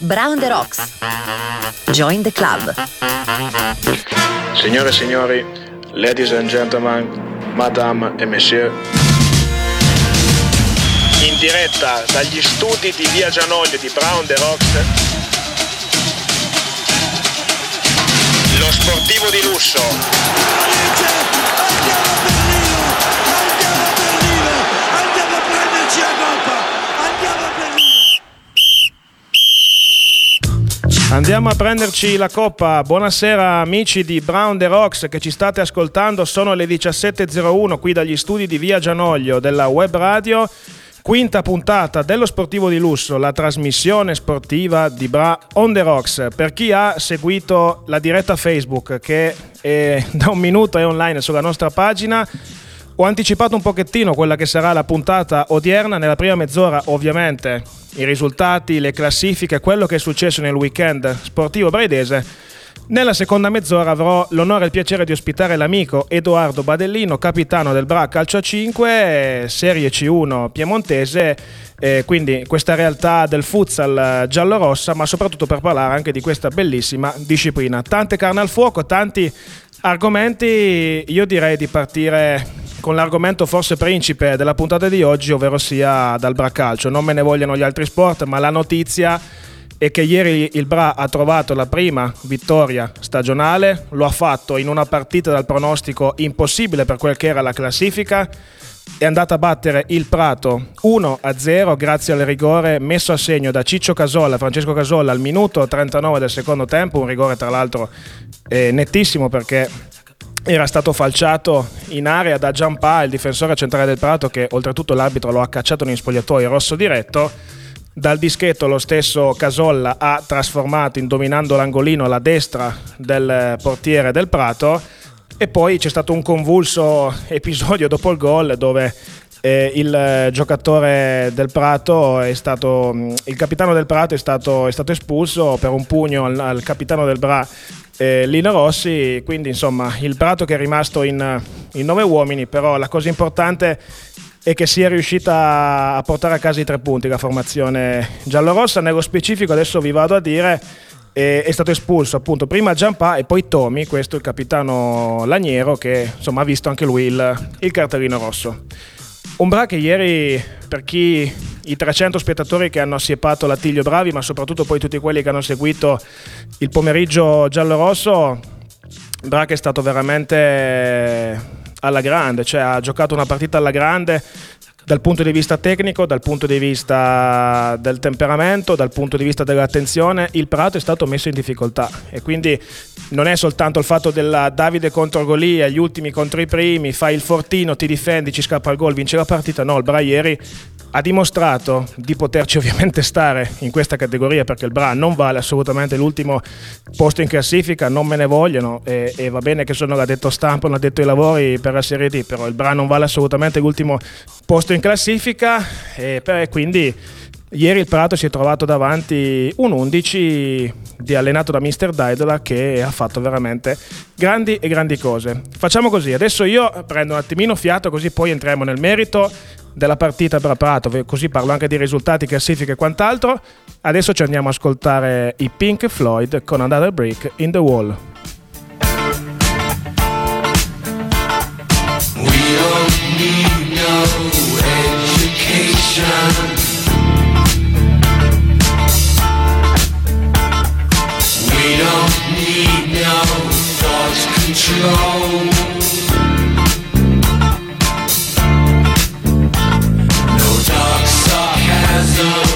Brown the Rocks. Join the club. Signore e signori, ladies and gentlemen, madame e monsieur. In diretta dagli studi di Via Gianoglio di Brown the Rocks. Lo sportivo di lusso. Andiamo a prenderci la coppa. Buonasera amici di Brown the Rocks che ci state ascoltando. Sono le 17.01 qui dagli studi di Via Gianoglio della web radio. Quinta puntata dello Sportivo di Lusso, la trasmissione sportiva di Bra on the Rocks. Per chi ha seguito la diretta Facebook che da un minuto è online sulla nostra pagina, ho anticipato un pochettino quella che sarà la puntata odierna. Nella prima mezz'ora ovviamente i risultati, le classifiche, quello che è successo nel weekend sportivo braidese. Nella seconda mezz'ora avrò l'onore e il piacere di ospitare l'amico Edoardo Badellino, capitano del Bra Calcio 5, Serie C1 piemontese, eh, quindi questa realtà del futsal giallo-rossa, ma soprattutto per parlare anche di questa bellissima disciplina. Tante carne al fuoco, tanti argomenti, io direi di partire con l'argomento forse principe della puntata di oggi, ovvero sia dal bracalcio. Non me ne vogliono gli altri sport, ma la notizia è che ieri il Bra ha trovato la prima vittoria stagionale, lo ha fatto in una partita dal pronostico impossibile per quel che era la classifica. È andata a battere il Prato 1-0 grazie al rigore messo a segno da Ciccio Casolla, Francesco Casolla al minuto 39 del secondo tempo, un rigore tra l'altro eh, nettissimo perché era stato falciato in area da Giampà, il difensore centrale del Prato, che oltretutto l'arbitro lo ha cacciato in spogliatoio rosso diretto. Dal dischetto lo stesso Casolla ha trasformato, indominando l'angolino, alla destra del portiere del Prato. E poi c'è stato un convulso episodio dopo il gol dove eh, il giocatore del Prato è stato, il capitano del Prato è stato, è stato espulso per un pugno al, al capitano del Bra eh, Lino Rossi, quindi insomma il Prato che è rimasto in, in nove uomini, però la cosa importante è che sia riuscita a portare a casa i tre punti la formazione giallorossa. Nello specifico adesso vi vado a dire è stato espulso appunto prima Giampà e poi Tomi, questo il capitano Laniero che insomma ha visto anche lui il, il cartellino rosso. Un bra che ieri, per chi i 300 spettatori che hanno assiepato l'Attiglio Bravi, ma soprattutto poi tutti quelli che hanno seguito il pomeriggio giallo-rosso, che è stato veramente alla grande, cioè ha giocato una partita alla grande dal punto di vista tecnico, dal punto di vista del temperamento, dal punto di vista dell'attenzione, il Prato è stato messo in difficoltà. E quindi non è soltanto il fatto della Davide contro Golia, gli ultimi contro i primi, fai il fortino, ti difendi, ci scappa il gol, vince la partita, no, il Bra ieri ha dimostrato di poterci ovviamente stare in questa categoria perché il Bra non vale assolutamente l'ultimo posto in classifica, non me ne vogliono e, e va bene che sono l'addetto stampa, un addetto ai lavori per la Serie D, però il Bra non vale assolutamente l'ultimo posto in classifica e per, quindi Ieri il Prato si è trovato davanti un 11 di allenato da Mister Daidola che ha fatto veramente grandi e grandi cose. Facciamo così, adesso io prendo un attimino fiato così poi entriamo nel merito della partita per così parlo anche di risultati, classifiche e quant'altro. Adesso ci andiamo a ascoltare i Pink Floyd con Another Brick in the Wall. We don't need no education. We don't need no thought control. coração.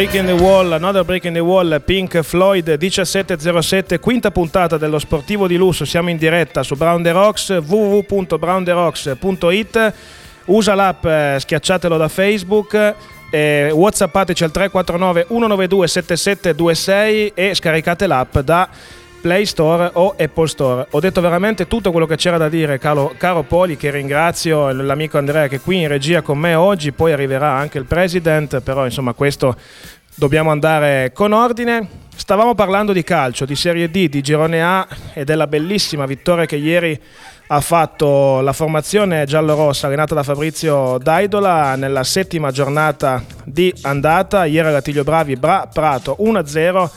Break in the Wall, Another Break in the Wall, Pink Floyd 1707, quinta puntata dello Sportivo di Lusso. Siamo in diretta su Brown the Rocks, www.browntheRocks.it. Usa l'app, eh, schiacciatelo da Facebook. Eh, whatsappateci al 349 192 7726 e scaricate l'app da Play Store o Apple Store. Ho detto veramente tutto quello che c'era da dire, caro, caro Poli, che ringrazio, l'amico Andrea che è qui in regia con me oggi, poi arriverà anche il President, però insomma questo dobbiamo andare con ordine. Stavamo parlando di calcio, di Serie D, di Girone A e della bellissima vittoria che ieri ha fatto la formazione giallorossa allenata da Fabrizio Daidola nella settima giornata di andata. Ieri a Gattiglio Bravi, Bra Prato 1-0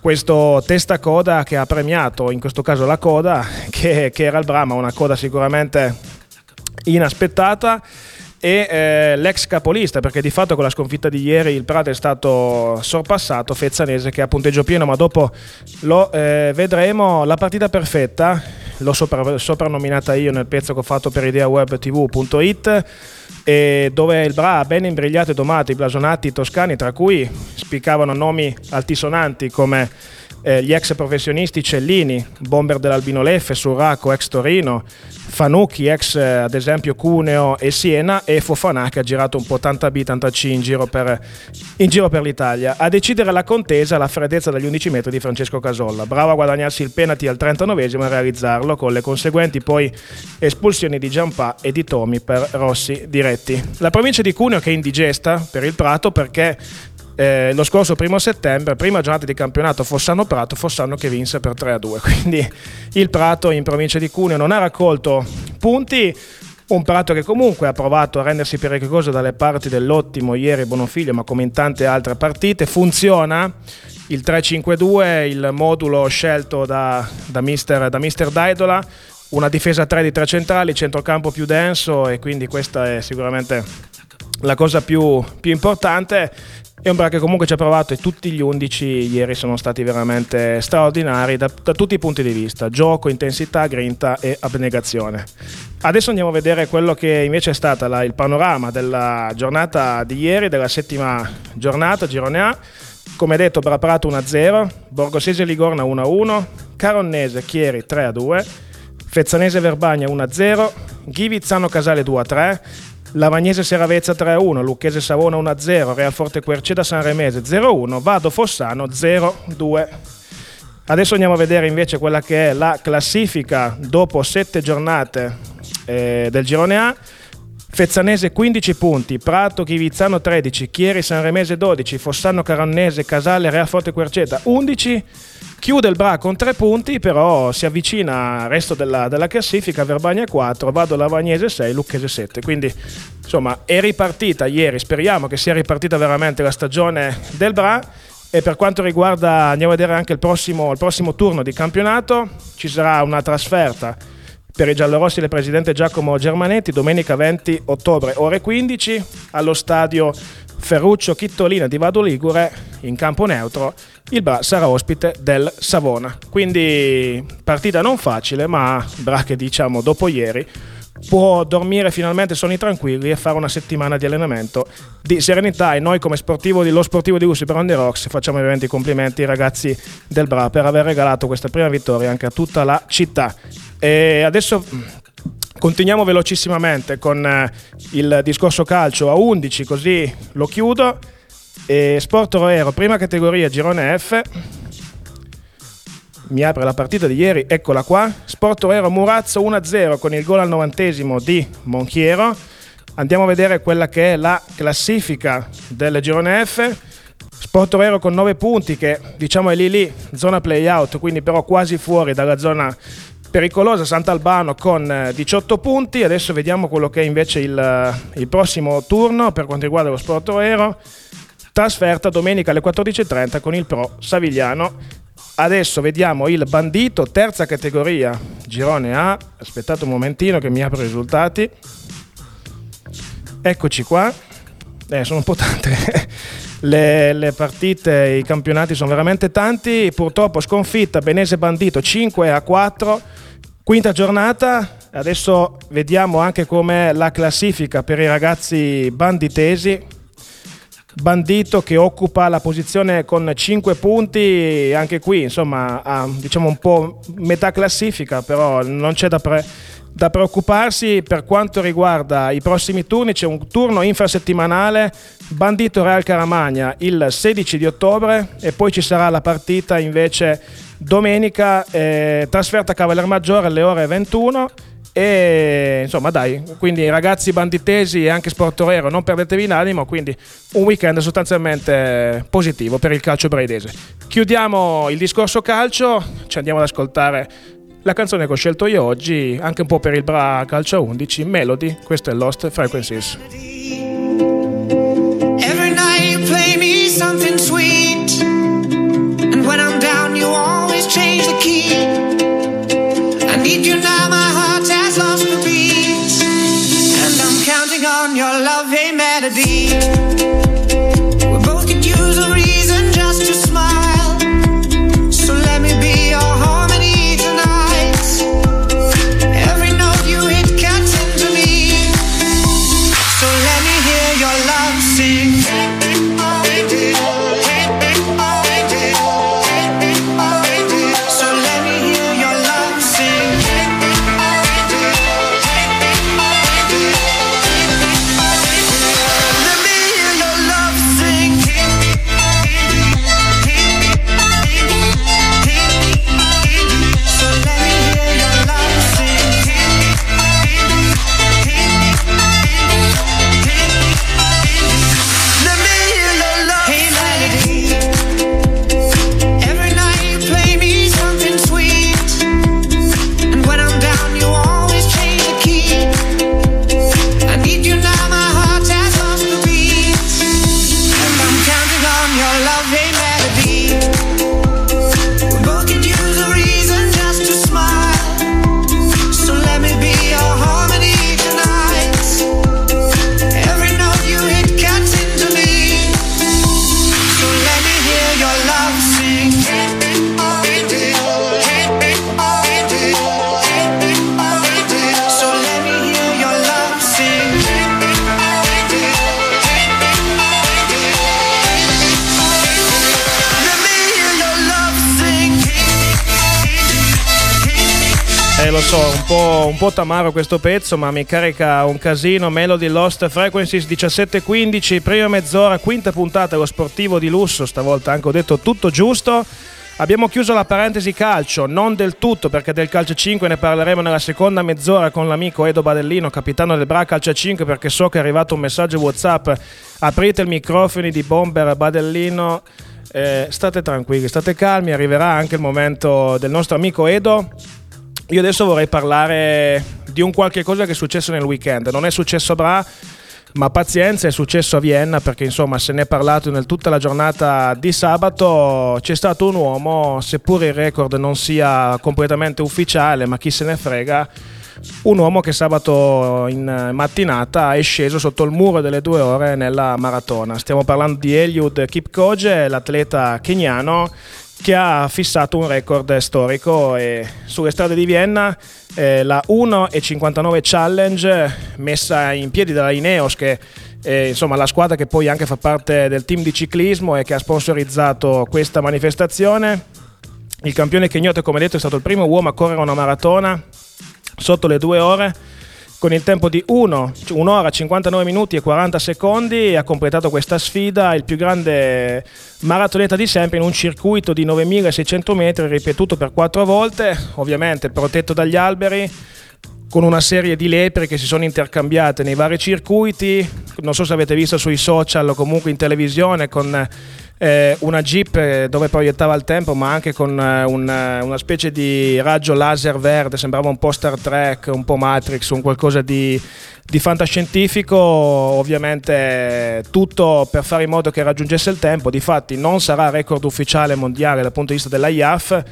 questo testa coda che ha premiato in questo caso la coda che, che era il Brahma, una coda sicuramente inaspettata e eh, l'ex capolista perché di fatto con la sconfitta di ieri il Prato è stato sorpassato Fezzanese che ha punteggio pieno ma dopo lo eh, vedremo. La partita perfetta l'ho sopra, soprannominata io nel pezzo che ho fatto per ideawebtv.it dove il Bra ha ben imbrigliato e domato i blasonati toscani tra cui spiccavano nomi altisonanti come eh, gli ex professionisti Cellini, bomber dell'Albino Leffe, Surraco, ex Torino, Fanucchi, ex eh, ad esempio Cuneo e Siena e Fofana che ha girato un po' tanta B, tanta C in giro, per, in giro per l'Italia. A decidere la contesa la freddezza dagli 11 metri di Francesco Casolla, bravo a guadagnarsi il penalty al 39 e realizzarlo con le conseguenti poi espulsioni di Giampà e di Tomi per Rossi diretti. La provincia di Cuneo che è indigesta per il Prato perché eh, lo scorso primo settembre, prima giornata di campionato Fossano-Prato, Fossano che vinse per 3-2. Quindi il Prato in provincia di Cuneo non ha raccolto punti. Un Prato che comunque ha provato a rendersi pericoloso dalle parti dell'ottimo ieri Bonofiglio, ma come in tante altre partite, funziona il 3-5-2, il modulo scelto da, da, mister, da mister Daidola, una difesa 3 di tre centrali, centrocampo più denso e quindi questa è sicuramente la cosa più, più importante. È un brano che comunque ci ha provato e tutti gli 11 ieri sono stati veramente straordinari da, da, tutti i punti di vista, gioco, intensità, grinta e abnegazione. Adesso andiamo a vedere quello che invece è stato la, il panorama della giornata di ieri, della settima giornata, Girone A. Come detto, Braprato 1-0, Borgosese Ligorna 1-1, Caronnese Chieri 3-2, Fezzanese Verbagna 1-0, Ghivizzano Casale 2-3, Lavagnese Seravezza 3-1, Lucchese Savona 1-0, Realforte Querceda Sanremese 0-1, Vado Fossano 0-2. Adesso andiamo a vedere invece quella che è la classifica dopo 7 giornate eh, del girone A. Fezzanese 15 punti, Prato Chivizzano 13, Chieri Sanremese 12, Fossano Carannese Casale Realforte Querceta 11 Chiude il Bra con tre punti, però si avvicina al resto della, della classifica, Verbagna 4, Vado Lavagnese 6, Lucchese 7. Quindi insomma è ripartita ieri, speriamo che sia ripartita veramente la stagione del Bra. E per quanto riguarda, andiamo a vedere anche il prossimo, il prossimo turno di campionato, ci sarà una trasferta per i giallorossi del presidente Giacomo Germanetti domenica 20 ottobre ore 15 allo stadio Ferruccio Chittolina di Vado Ligure in campo neutro il Bra sarà ospite del Savona. Quindi partita non facile ma Bra che diciamo dopo ieri può dormire finalmente sonni tranquilli e fare una settimana di allenamento di serenità e noi come sportivo di, lo sportivo di Ussi per On Rocks facciamo ovviamente i complimenti ai ragazzi del Bra per aver regalato questa prima vittoria anche a tutta la città e adesso Continuiamo velocissimamente con eh, il discorso calcio a 11, così lo chiudo. E Sport Roero, prima categoria, girone F. Mi apre la partita di ieri, eccola qua. Sport Roero Murazzo 1-0 con il gol al novantesimo di Monchiero. Andiamo a vedere quella che è la classifica del girone F. Sport Roero con 9 punti che diciamo è lì lì, zona play out, quindi però quasi fuori dalla zona pericolosa Sant'Albano con 18 eh, punti. Adesso vediamo quello che è invece il, eh, il prossimo turno per quanto riguarda lo sport aereo. Trasferta domenica alle 14.30 con il Pro Savigliano. Adesso vediamo il bandito, terza categoria, girone A. Aspettate un momentino che mi apro i risultati. Eccoci qua. Eh, sono un po' tante le, le, partite, i campionati sono veramente tanti. Purtroppo sconfitta Benese Bandito 5 a 4 Quinta giornata, adesso vediamo anche com'è la classifica per i ragazzi banditesi. Bandito che occupa la posizione con 5 punti, anche qui insomma ha diciamo un po' metà classifica, però non c'è da, pre- da preoccuparsi. Per quanto riguarda i prossimi turni, c'è un turno infrasettimanale Bandito Real Caramagna il 16 di ottobre e poi ci sarà la partita invece domenica eh, trasferta Cavaller Maggiore alle ore 21 e insomma dai, quindi ragazzi banditesi e anche sportorero non perdetevi l'animo, quindi un weekend sostanzialmente positivo per il calcio braidese. Chiudiamo il discorso calcio, ci andiamo ad ascoltare la canzone che ho scelto io oggi, anche un po' per il Bra Calcio 11, Melody, questo è Lost Frequencies. Every night you play me something sweet And when I'm down you always change the key so, un po', un po' tamaro questo pezzo, ma mi carica un casino. Melody Lost Frequencies 17.15, prima mezz'ora, quinta puntata dello sportivo di lusso. Stavolta anche ho detto tutto giusto. Abbiamo chiuso la parentesi calcio, non del tutto perché del calcio 5 ne parleremo nella seconda mezz'ora con l'amico Edo Badellino, capitano del Bra Calcio 5 perché so che è arrivato un messaggio Whatsapp. Aprite i microfoni di Bomber Badellino. Eh, state tranquilli, state calmi, arriverà anche il momento del nostro amico Edo io adesso vorrei parlare di un qualche cosa che è successo nel weekend. Non è successo a Bra, ma pazienza, è successo a Vienna perché insomma se ne è parlato nel tutta la giornata di sabato. C'è stato un uomo, seppure il record non sia completamente ufficiale, ma chi se ne frega. Un uomo che sabato in mattinata è sceso sotto il muro delle due ore nella maratona. Stiamo parlando di Eliud Kipkoge, l'atleta keniano che ha fissato un record storico e sulle strade di Vienna eh, la 1,59 Challenge messa in piedi dalla Ineos che è insomma, la squadra che poi anche fa parte del team di ciclismo e che ha sponsorizzato questa manifestazione. Il campione kenyota, come detto, è stato il primo uomo a correre una maratona sotto le due ore con il tempo di 1, ora 59 minuti e 40 secondi ha completato questa sfida, il più grande maratoneta di sempre in un circuito di 9600 metri ripetuto per quattro volte, ovviamente protetto dagli alberi con una serie di lepri che si sono intercambiate nei vari circuiti, non so se avete visto sui social o comunque in televisione con eh, una jeep eh, dove proiettava il tempo ma anche con eh, un, eh, una specie di raggio laser verde, sembrava un po' Star Trek, un po' Matrix, un qualcosa di, di fantascientifico, ovviamente tutto per fare in modo che raggiungesse il tempo, difatti non sarà record ufficiale mondiale dal punto di vista della IAF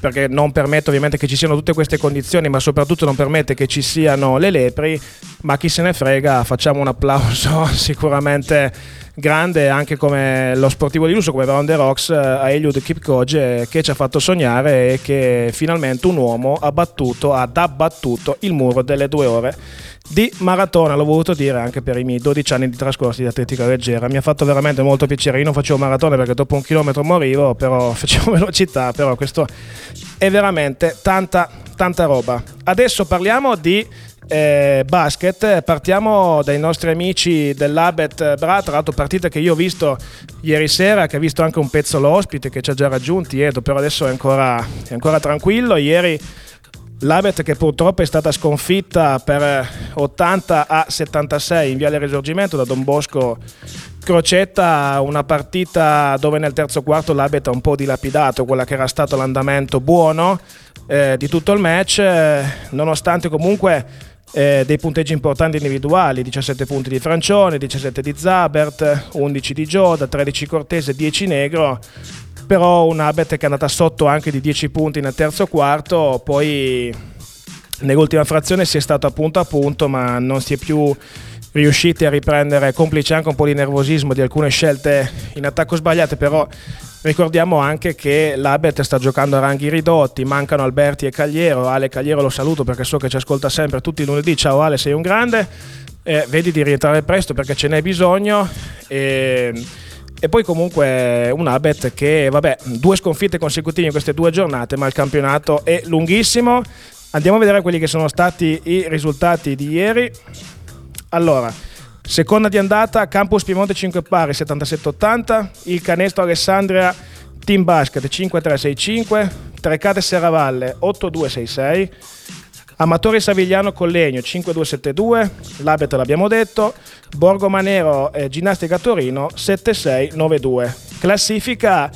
perché non permette ovviamente che ci siano tutte queste condizioni, ma soprattutto non permette che ci siano le lepri, ma chi se ne frega, facciamo un applauso sicuramente grande anche come lo sportivo di lusso come Brown the Rocks eh, a Eliud Kipkoge che ci ha fatto sognare e che finalmente un uomo ha battuto, ad abbattuto il muro delle due ore di maratona, l'ho voluto dire anche per i miei 12 anni di trascorsi di atletica leggera. Mi ha fatto veramente molto piacere. Io non facevo maratona perché dopo un chilometro morivo, però facevo velocità, però questo è veramente tanta, tanta roba. Adesso parliamo di eh, basket, partiamo dai nostri amici dell'Abet Bra, tra l'altro partita che io ho visto ieri sera, che ha visto anche un pezzo l'ospite che ci ha già raggiunti, Edo, però adesso è ancora, è ancora tranquillo. Ieri L'Abet che purtroppo è stata sconfitta per 80 a 76 in Viale Risorgimento da Don Bosco Crocetta, una partita dove nel terzo quarto l'Abet ha un po' dilapidato quella che era stato l'andamento buono eh, di tutto il match, eh, nonostante comunque eh, dei punteggi importanti individuali, 17 punti di Francione, 17 di Zabert, 11 di Gioda, 13 Cortese, 10 Negro però una Abet che è andata sotto anche di 10 punti nel terzo quarto, poi nell'ultima frazione si è stato a punto a punto, ma non si è più riusciti a riprendere, complice anche un po' di nervosismo di alcune scelte in attacco sbagliate, però ricordiamo anche che l'Abet sta giocando a ranghi ridotti, mancano Alberti e Cagliero, Ale Cagliero lo saluto perché so che ci ascolta sempre tutti i lunedì, ciao Ale sei un grande, eh, vedi di rientrare presto perché ce n'è bisogno. E e poi comunque un Abet che, vabbè, due sconfitte consecutive in queste due giornate, ma il campionato è lunghissimo. Andiamo a vedere quelli che sono stati i risultati di ieri. Allora, seconda di andata, Campus Piemonte 5 pari 77-80, il Canestro Alessandria Team Basket 5-3-6-5, Trecate Serravalle 8-2-6-6, Amatori Savigliano Collegno 5272, l'Abet l'abbiamo detto, Borgo Manero eh, Ginnastica Torino 7692. Classifica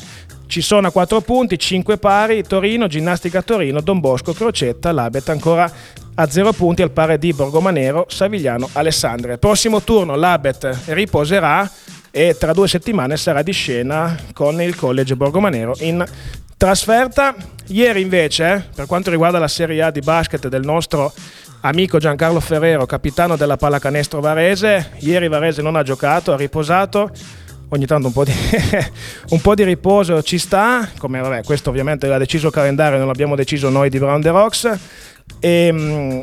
ci sono a 4 punti, 5 pari, Torino, Ginnastica Torino, Don Bosco, Crocetta, l'Abet ancora a 0 punti al pari di Borgomanero, Savigliano, Alessandria. Prossimo turno l'Abet riposerà e tra due settimane sarà di scena con il College Borgomanero in trasferta. Ieri invece, per quanto riguarda la Serie A di basket del nostro amico Giancarlo Ferrero, capitano della pallacanestro Varese, ieri Varese non ha giocato, ha riposato. Ogni tanto un po' di, un po di riposo ci sta, come vabbè, questo ovviamente l'ha deciso il calendario, non l'abbiamo deciso noi di Brown the Rocks. E, mh,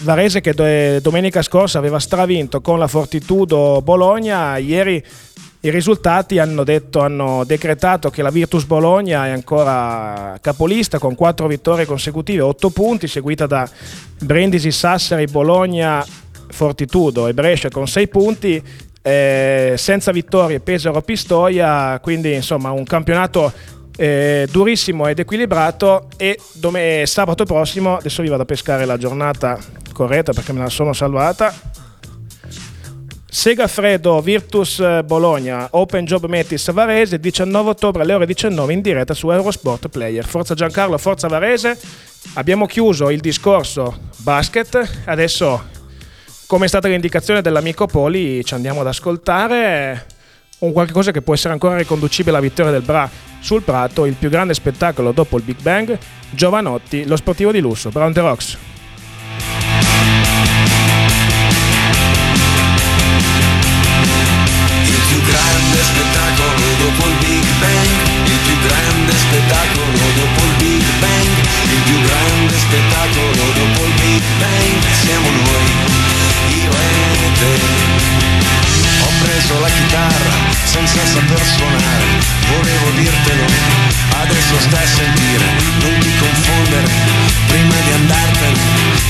Varese che domenica scorsa aveva stravinto con la Fortitudo Bologna, ieri i risultati hanno, detto, hanno decretato che la Virtus Bologna è ancora capolista con 4 vittorie consecutive, 8 punti, seguita da Brindisi, Sassari, Bologna, Fortitudo e Brescia con 6 punti, eh, senza vittorie Pesaro, Pistoia, quindi insomma un campionato eh, durissimo ed equilibrato e dom- sabato prossimo, adesso vi vado a pescare la giornata corretta perché me la sono salvata, Segafredo Virtus Bologna Open Job Metis Varese 19 ottobre alle ore 19 in diretta su Eurosport Player. Forza Giancarlo, forza Varese. Abbiamo chiuso il discorso basket, adesso come è stata l'indicazione dell'amico Poli ci andiamo ad ascoltare un qualche cosa che può essere ancora riconducibile alla vittoria del Bra sul Prato, il più grande spettacolo dopo il Big Bang, Giovanotti, lo sportivo di lusso, Brown the Rocks. Il più grande spettacolo dopo il Big Bang, il più grande spettacolo dopo il Big Bang, il più grande spettacolo dopo il Big Bang, siamo noi, io e te preso la chitarra senza saper suonare, volevo dirtelo, adesso stai a sentire, non ti confondere, prima di andartene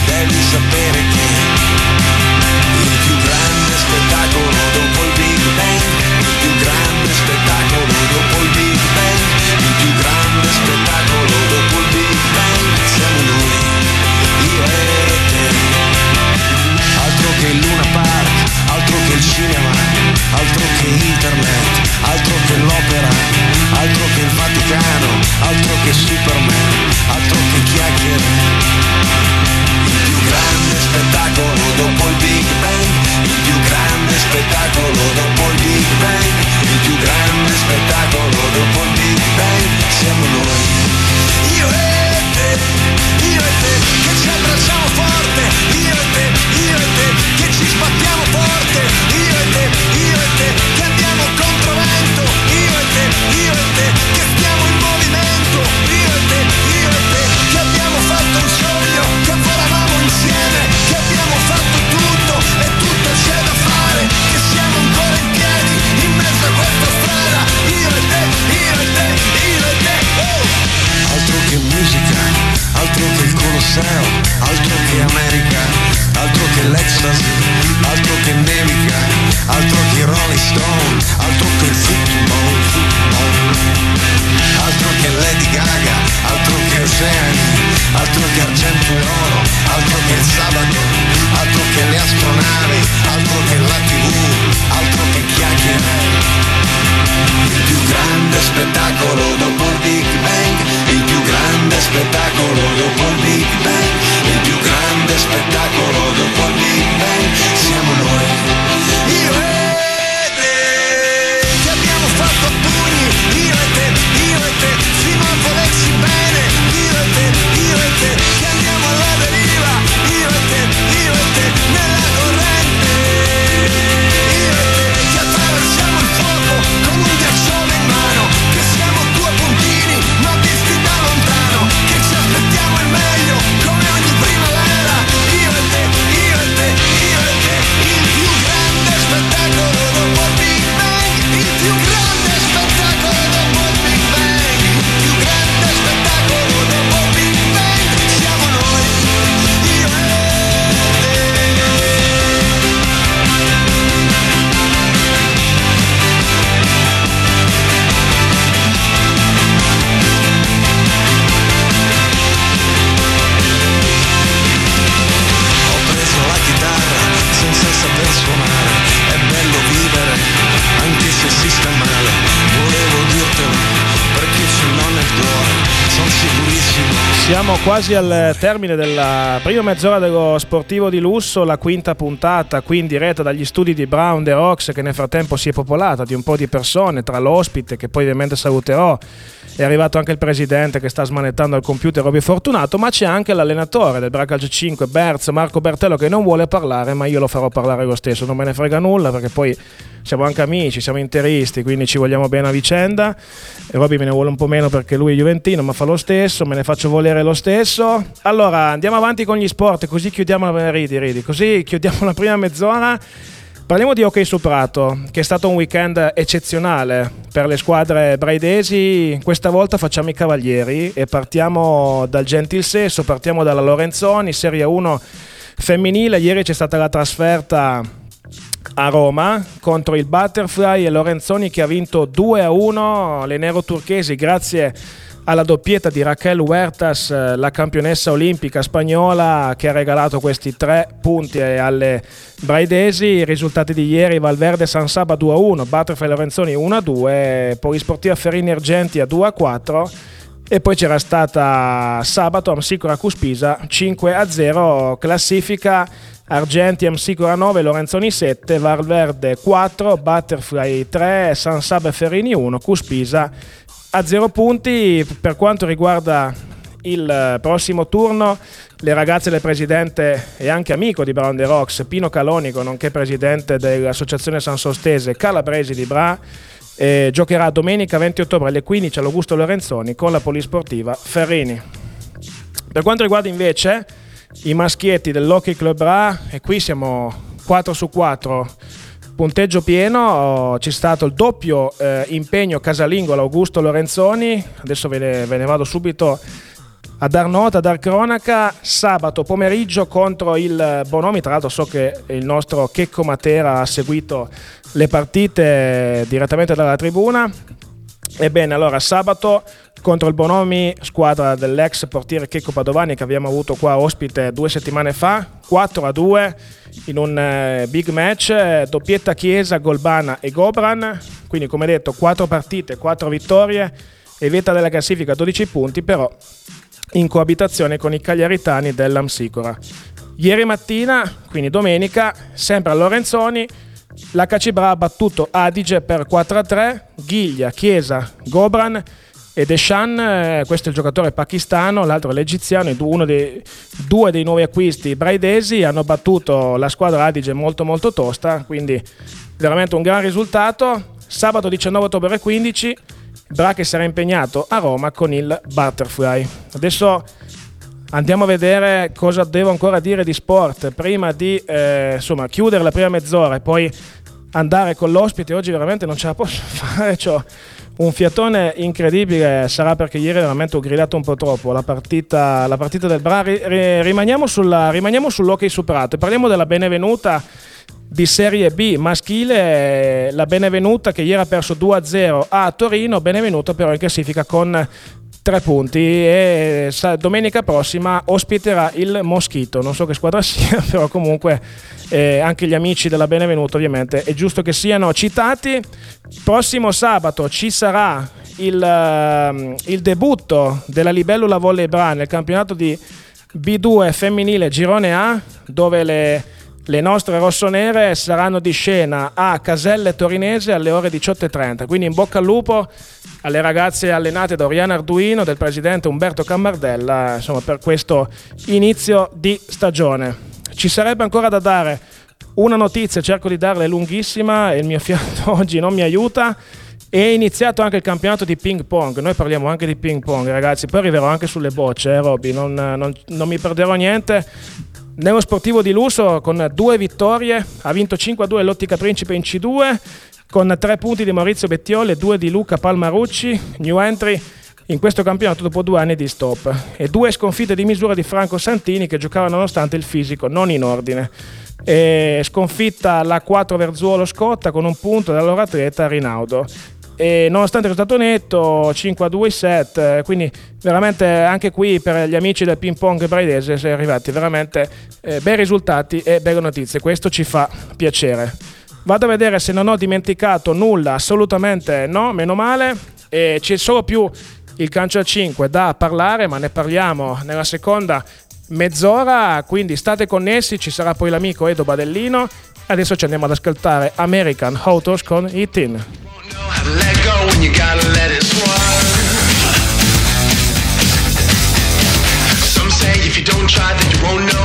devi sapere che il più grande spettacolo dopo il Big Bang, il più grande spettacolo dopo il Big Bang, il più grande spettacolo dopo il Big Bang, siamo noi, io e te, altro che il Luna Park, altro che il cinema altro che internet, altro che l'opera, altro che il Vaticano, altro che Superman, altro che chiacchiere. Il più grande spettacolo dopo il Big Bang, il più grande spettacolo dopo il Big Bang, il più grande spettacolo Siamo quasi al termine della prima mezz'ora dello sportivo di lusso, la quinta puntata qui in diretta dagli studi di Brown The Rocks che nel frattempo si è popolata di un po' di persone, tra l'ospite che poi ovviamente saluterò, è arrivato anche il presidente che sta smanettando al computer Robby Fortunato, ma c'è anche l'allenatore del Bracalcio 5, Berz, Marco Bertello che non vuole parlare, ma io lo farò parlare lo stesso, non me ne frega nulla perché poi siamo anche amici, siamo interisti, quindi ci vogliamo bene a vicenda. E Robby me ne vuole un po' meno perché lui è Juventino, ma fa lo stesso, me ne faccio volere lo stesso. Allora, andiamo avanti con gli sport, così chiudiamo la ridi, ridi, così chiudiamo la prima mezz'ora. Parliamo di hockey su prato, che è stato un weekend eccezionale per le squadre braidesi. Questa volta facciamo i cavalieri e partiamo dal gentil sesso, partiamo dalla Lorenzoni, Serie 1 femminile. Ieri c'è stata la trasferta a Roma contro il Butterfly e Lorenzoni che ha vinto 2 a 1 le nero turchesi grazie alla doppietta di Raquel Huertas, eh, la campionessa olimpica spagnola che ha regalato questi tre punti alle braidesi. I risultati di ieri Valverde San Saba 2 a 1, Butterfly Lorenzoni 1 a 2, Polisportiva Ferrini Argenti a 2 a 4 e poi c'era stata sabato Amsicora Cuspisa 5 a 0, classifica Argenti Amsicora 9, Lorenzoni 7, Valverde 4, Butterfly 3, San Saba Ferrini 1, Cuspisa a 0 punti. Per quanto riguarda il prossimo turno, le ragazze del presidente e anche amico di Brown The Rocks, Pino Calonico, nonché presidente dell'associazione San Sostese Calabresi di Bra, eh, giocherà domenica 20 ottobre alle 15 all'Augusto Lorenzoni con la polisportiva Ferrini. Per quanto riguarda invece i maschietti dell'Hockey Club Bra, e qui siamo 4 su 4, punteggio pieno, c'è stato il doppio eh, impegno casalingo all'Augusto Lorenzoni, adesso ve ne, ve ne vado subito a dar nota, a dar cronaca, sabato pomeriggio contro il Bonomi, tra l'altro so che il nostro Checco Matera ha seguito le partite direttamente dalla tribuna. Ebbene, allora sabato contro il Bonomi, squadra dell'ex portiere Checco Padovani che abbiamo avuto qua ospite due settimane fa, 4 a 2 in un eh, big match, eh, doppietta Chiesa, Golbana e Gobran, quindi come detto 4 partite, 4 vittorie e vetta della classifica 12 punti, però in coabitazione con i cagliaritani dell'Amsicora. Ieri mattina, quindi domenica, sempre a Lorenzoni, la Cacibra ha battuto Adige per 4-3, Ghiglia, Chiesa, Gobran e Deshan, eh, questo è il giocatore pakistano, l'altro è l'egiziano, uno dei, due dei nuovi acquisti braidesi hanno battuto la squadra Adige molto molto tosta, quindi veramente un gran risultato. Sabato 19 ottobre 15 Bra che sarà impegnato a Roma con il Butterfly. Adesso andiamo a vedere cosa devo ancora dire di sport prima di eh, insomma, chiudere la prima mezz'ora e poi andare con l'ospite. Oggi veramente non ce la posso fare, ho un fiatone incredibile, sarà perché ieri veramente ho gridato un po' troppo la partita, la partita del Bra. Ri- rimaniamo, sulla, rimaniamo sull'hockey superato e parliamo della Benevenuta di Serie B maschile, la Benevenuta che ieri ha perso 2-0 a Torino, Benevenuta però in classifica con tre punti e domenica prossima ospiterà il Moschito, non so che squadra sia, però comunque eh, anche gli amici della Benevenuta ovviamente è giusto che siano citati. Prossimo sabato ci sarà il, uh, il debutto della Libellula Volley Bra nel campionato di B2 femminile Girone A dove le le nostre rossonere saranno di scena a Caselle Torinese alle ore 18.30. Quindi in bocca al lupo alle ragazze allenate da Oriana Arduino, del presidente Umberto Cammardella, insomma, per questo inizio di stagione. Ci sarebbe ancora da dare una notizia, cerco di darla, è lunghissima e il mio fiato oggi non mi aiuta. È iniziato anche il campionato di ping pong. Noi parliamo anche di ping pong, ragazzi. Poi arriverò anche sulle bocce, eh, Robby. Non, non, non mi perderò niente. Nello sportivo di lusso con due vittorie, ha vinto 5-2 l'Ottica Principe in C2 con tre punti di Maurizio Bettioli e due di Luca Palmarucci, new entry in questo campionato dopo due anni di stop. E due sconfitte di misura di Franco Santini che giocava nonostante il fisico non in ordine. E sconfitta la 4 Verzuolo Scotta con un punto dalla loro atleta Rinaudo e nonostante il risultato netto 5 a 2 set quindi veramente anche qui per gli amici del ping pong braidese si è arrivati veramente eh, bei risultati e belle notizie. Questo ci fa piacere. Vado a vedere se non ho dimenticato nulla. Assolutamente no meno male. E c'è solo più il calcio a 5 da parlare ma ne parliamo nella seconda mezz'ora. Quindi state connessi ci sarà poi l'amico Edo Badellino. Adesso ci andiamo ad ascoltare American Autos con Itin. Some say if you don't try, then you won't know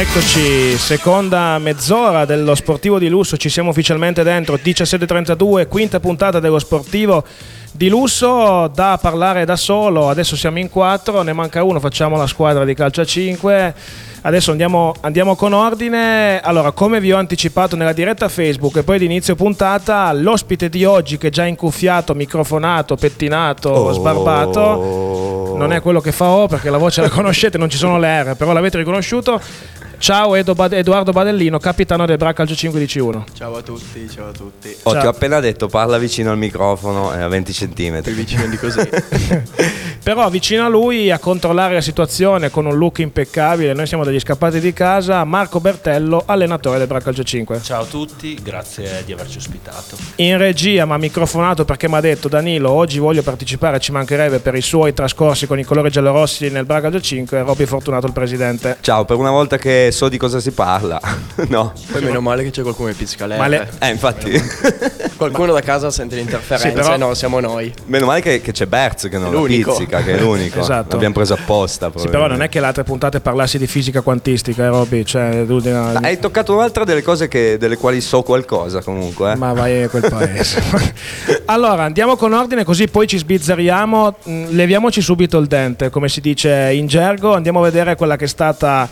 Eccoci, seconda mezz'ora dello sportivo di lusso, ci siamo ufficialmente dentro, 17.32, quinta puntata dello sportivo di lusso, da parlare da solo, adesso siamo in quattro, ne manca uno, facciamo la squadra di calcio a 5. Adesso andiamo, andiamo con ordine. Allora, come vi ho anticipato nella diretta Facebook e poi di inizio puntata, l'ospite di oggi che è già incuffiato, microfonato, pettinato, Oh. sbarbato, non è quello che fa O perché la voce la conoscete, non ci sono le R, però l'avete riconosciuto. Ciao Edo Bad- Edoardo Badellino, capitano del Bra Calcio 5 di C1. Ciao a tutti, ciao a tutti. Oh, Ciao. ti ho appena detto parla vicino al microfono eh, a 20 cm. Più vicino di così. Però vicino a lui a controllare la situazione con un look impeccabile, noi siamo degli scappati di casa, Marco Bertello, allenatore del Bra Calcio 5. Ciao a tutti, grazie di averci ospitato. In regia mi ha microfonato perché mi ha detto Danilo oggi voglio partecipare, ci mancherebbe per i suoi trascorsi con i colori giallorossi nel Bra Calcio 5, Robby Fortunato il presidente. Ciao, per una volta che so di cosa si parla. no. Poi meno male che c'è qualcuno che pizzica. Ma le- Eh, infatti. Qualcuno da casa sente l'interferenza, Sì, però- eh no, siamo noi. Meno male che, che c'è Berz che non la L'unico. pizzica, che è l'unico. Esatto. L'abbiamo preso apposta. Sì, però non è che le altre puntate parlassi di fisica quantistica, eh, Robby, cioè tu di- Ah, Hai toccato un'altra delle cose che- delle quali so qualcosa comunque. eh. Ma vai a quel paese. allora, andiamo con ordine così poi ci sbizzarriamo, mm, leviamoci subito il dente, come si dice in gergo, andiamo a vedere quella che è stata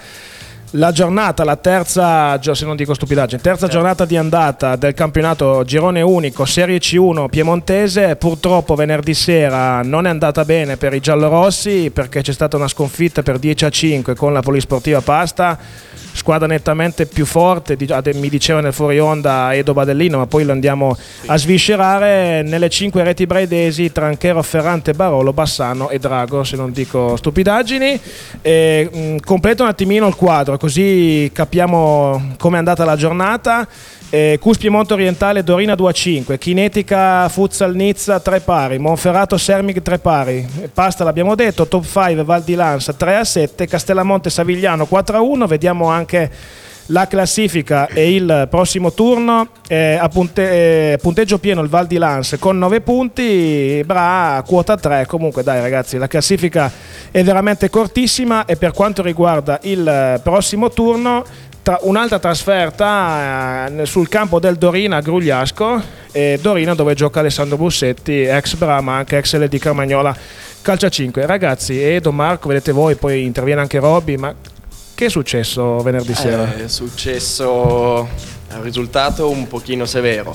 la giornata, la terza, se non dico stupidaggine, terza giornata di andata del campionato girone unico Serie C1 piemontese. Purtroppo venerdì sera non è andata bene per i giallorossi perché c'è stata una sconfitta per 10 a 5 con la Polisportiva Pasta squadra nettamente più forte, mi diceva nel fuori onda Edo Badellino, ma poi lo andiamo a sviscerare nelle cinque reti braidesi Tranchero, Ferrante, Barolo, Bassano e Drago, se non dico stupidaggini. E, mh, completo un attimino il quadro, così capiamo come è andata la giornata. Eh, Cus Orientale Dorina 2 a 5, Kinetica Futsal Nizza 3 pari, Monferrato Sermig 3 pari, Pasta l'abbiamo detto, Top 5 Val di Lanza 3 a 7, Castellamonte Savigliano 4 a 1, vediamo anche la classifica e il prossimo turno, eh, a punte- eh, punteggio pieno il Val di Lans con 9 punti, Bra quota 3, comunque dai ragazzi la classifica è veramente cortissima e per quanto riguarda il prossimo turno tra- un'altra trasferta eh, sul campo del Dorina a Grugliasco, Dorina dove gioca Alessandro Bussetti, ex Bra ma anche ex LD Carmagnola Calcia 5. Ragazzi, Edo, Marco, vedete voi, poi interviene anche Robby, ma che è successo venerdì sera? Eh, È successo un risultato un pochino severo.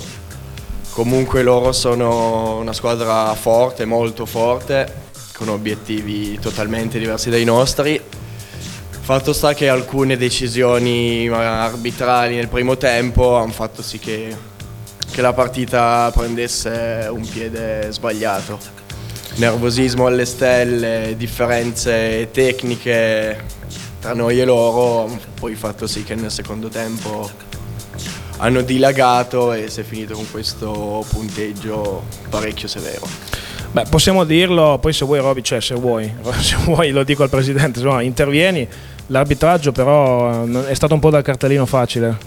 Comunque loro sono una squadra forte, molto forte, con obiettivi totalmente diversi dai nostri. Fatto sta che alcune decisioni arbitrali nel primo tempo hanno fatto sì che, che la partita prendesse un piede sbagliato. Nervosismo alle stelle, differenze tecniche tra noi e loro poi fatto sì che nel secondo tempo hanno dilagato e si è finito con questo punteggio parecchio severo. Beh, possiamo dirlo, poi se vuoi Robby, cioè se vuoi, se vuoi lo dico al presidente, insomma, intervieni. L'arbitraggio però è stato un po' dal cartellino facile.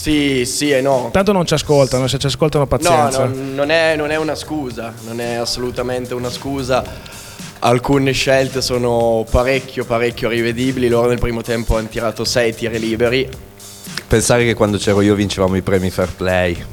Sì, sì e no. Tanto non ci ascoltano, se ci ascoltano No, pazienza. no, non, è, non è una scusa, non è assolutamente una scusa. Alcune scelte sono parecchio, parecchio rivedibili. Loro nel primo tempo hanno tirato 6 tiri liberi. Pensare che quando c'ero io vincevamo i premi fair play.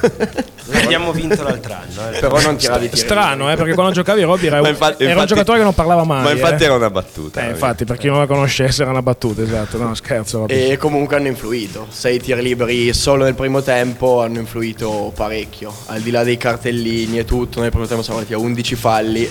Abbiamo vinto l'altro anno. eh. Però non tiravi tiri Strano, eh, perché quando giocavi Robby era, un- infatti- era un infatti- giocatore che non parlava mai. Ma infatti eh. era una battuta. Eh, infatti, per chi non la conoscesse era una battuta, esatto. No, scherzo. Robby. E comunque hanno influito. Sei tiri liberi solo nel primo tempo hanno influito parecchio. Al di là dei cartellini e tutto, nel primo tempo siamo arrivati a 11 falli.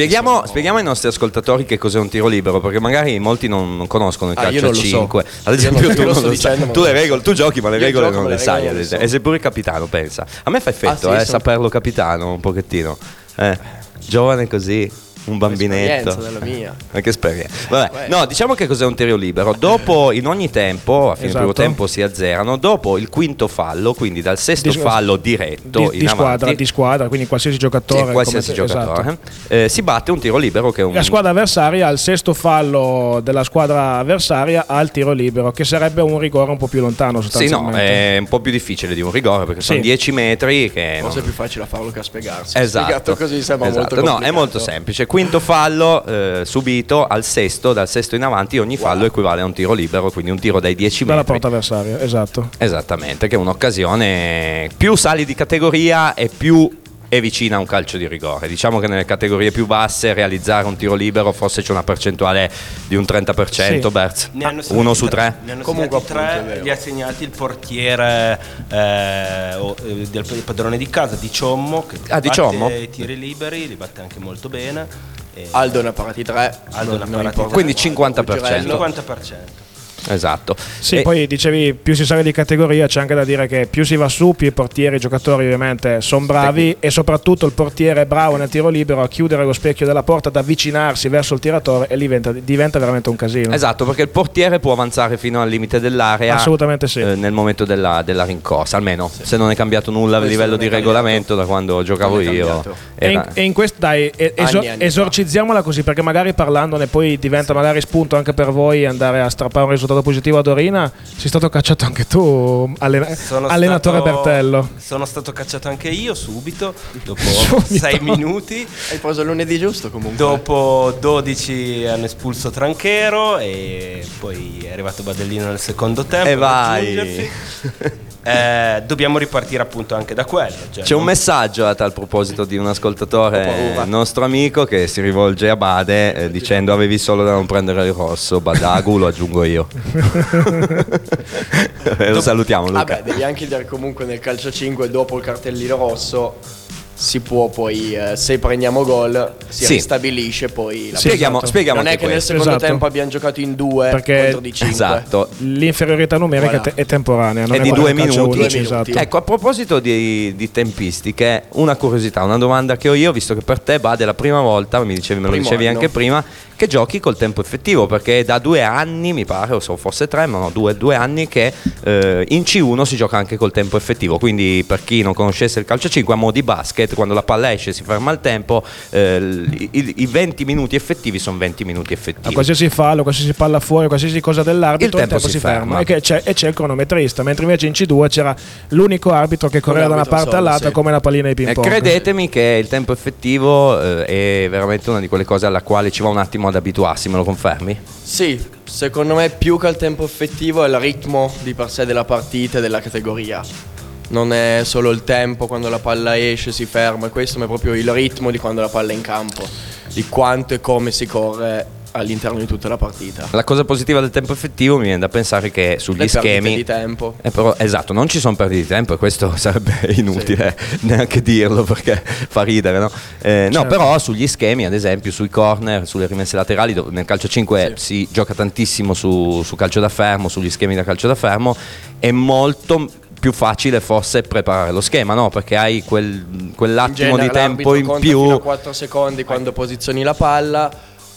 Spieghiamo, spieghiamo ai nostri ascoltatori che cos'è un tiro libero, perché magari molti non, non conoscono il Ah, calcio a lo so. 5. Ad Io esempio, non- tu non lo dicendo, Tu, le regole, tu giochi, ma le regole non le sai. non so. E sei pure capitano, pensa. A me fa effetto, Ah, sì, eh, sono- saperlo capitano un pochettino. Eh, giovane così, un bambinetto. Della mia. Ma che esperienza. Vabbè, no, diciamo che cos'è un tiro libero. Dopo, in ogni tempo, a fine Esatto. primo tempo si azzerano. Dopo il quinto fallo, quindi dal sesto Di- fallo diretto di, in di squadra, avanti, di squadra, quindi qualsiasi sì, giocatore. qualsiasi come giocatore, esatto. eh, si batte un tiro libero che è un La squadra avversaria al sesto fallo della squadra avversaria ha il tiro libero, che sarebbe un rigore un po' più lontano Sì, no, è un po' più difficile di un rigore perché sono Sì. 10 metri che... Forse non- è più facile a farlo che a spiegarsi. Esatto, Spiegato così sembra esatto. molto No, complicato. è molto semplice. Quinto fallo eh, subito al sesto, dal sesto in avanti ogni fallo equivale a un tiro libero, quindi un tiro dai 10 Dalla metri. porta avversaria, esatto. Esattamente, che è un'occasione più sali di categoria e più è vicina a un calcio di rigore. Diciamo che nelle categorie più basse realizzare un tiro libero forse c'è una percentuale di un 30%, Sì. Berz. Ne hanno Uno su tre. Ne hanno Comunque, tre, li ha segnati il portiere eh, o- eh, del padrone di casa di Ciommo che Ah, di batte Ciommo? i tiri liberi, li batte anche molto bene. E Aldo ne ha parati tre. Aldo ne ha parati tre. Quindi quanto, 50%. Girello. 50%. Esatto. Sì, E- poi dicevi più si sale di categoria, c'è anche da dire che più si va su, più i portieri, i giocatori ovviamente sono bravi e soprattutto il portiere è bravo nel tiro libero a chiudere lo specchio della porta, ad avvicinarsi verso il tiratore e lì diventa, diventa veramente un casino. Esatto, perché il portiere può avanzare fino al limite dell'area. Assolutamente sì. eh, nel momento della, della rincorsa, almeno se non è cambiato nulla a livello di regolamento da quando giocavo io. E in, e in questo dai, esor- Anni, anni fa. esorcizziamola così perché magari parlandone poi diventa magari spunto anche per voi andare a strappare un risultato positivo a Dorina. Sei stato cacciato anche tu, allena- Sono allenatore stato- Bertello. Sono stato cacciato anche io subito, dopo Subito. 6 minuti. Hai preso il lunedì giusto comunque. Dopo 12 hanno espulso Tranchero e poi è arrivato Badellino nel secondo tempo. E ad vai. Eh, dobbiamo ripartire appunto anche da quello. cioè C'è un non- messaggio a tal proposito di un ascoltatore, paura. nostro amico, che si rivolge a Bade eh, dicendo avevi solo da non prendere il rosso, Badagu lo aggiungo io. Eh, lo salutiamo Luca. Vabbè, devi anche dire comunque nel calcio 5 dopo il cartellino rosso si può poi, eh, se prendiamo gol, si Sì. ristabilisce poi la Sì, spieghiamo, esatto. spieghiamo Non è che nel questo. secondo Esatto. tempo abbiamo giocato in due Perché- contro di 5. Esatto. L'inferiorità numerica Voilà. è te- è temporanea, non È è, di due nel minuti. 11, Due minuti. esatto. Ecco, a proposito di, di tempistiche, una curiosità, una domanda che ho io, visto che per te, Bade, è la prima volta, mi dicevi, me lo Primo dicevi anno. anche prima, che giochi col tempo effettivo, perché da due anni, mi pare, o so, forse tre, ma no, due, due anni che eh, in C1 si gioca anche col tempo effettivo, quindi per chi non conoscesse il calcio 5, a mo' di basket, quando la palla esce si ferma il tempo, eh, i, i- i 20 minuti effettivi sono 20 minuti A effettivi. qualsiasi fallo, qualsiasi palla fuori, qualsiasi cosa dell'arbitro, Il il tempo tempo, si si ferma, ferma. E, c'è, e c'è il cronometrista, mentre invece in C2 c'era l'unico arbitro che correva da una parte solo, all'altra sì. come la pallina di ping E pong. credetemi che il tempo effettivo eh, è veramente una di quelle cose alla quale ci va un attimo ad abituarsi, me lo confermi? Sì, secondo me più che il tempo effettivo è il ritmo di per sé della partita e della categoria. Non è solo il tempo quando la palla esce, si ferma, questo ma è proprio il ritmo di quando la palla è in campo, di quanto e come si corre all'interno di tutta la partita. La cosa positiva del tempo effettivo mi viene da pensare che sugli Le perdite schemi di tempo. Eh, però, esatto, non ci sono perdite di tempo e questo sarebbe inutile neanche dirlo perché fa ridere, no? Eh, no, Certo. però sugli schemi, ad esempio, sui corner, sulle rimesse laterali, nel calcio 5 si gioca tantissimo su, su calcio da fermo, sugli schemi da calcio da fermo, è molto più facile forse preparare lo schema, no? Perché hai quel, quell'attimo genere di tempo in più. fino a 4 secondi quando posizioni la palla,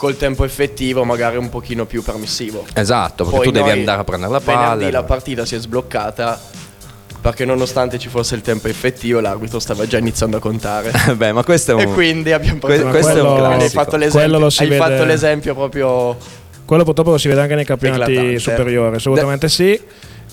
col tempo effettivo magari un pochino più permissivo. Esatto, perché Poi tu devi andare a prendere la Venerdì palla. la partita si è sbloccata perché nonostante ci fosse il tempo effettivo l'arbitro stava già iniziando a contare. Beh, ma questo è un... E quindi abbiamo que- preso questo è un quello- Quindi hai fatto l'esempio, Quello lo si hai vede- fatto l'esempio proprio Quello purtroppo lo si vede anche nei campionati Eclatante. superiori, assolutamente sì.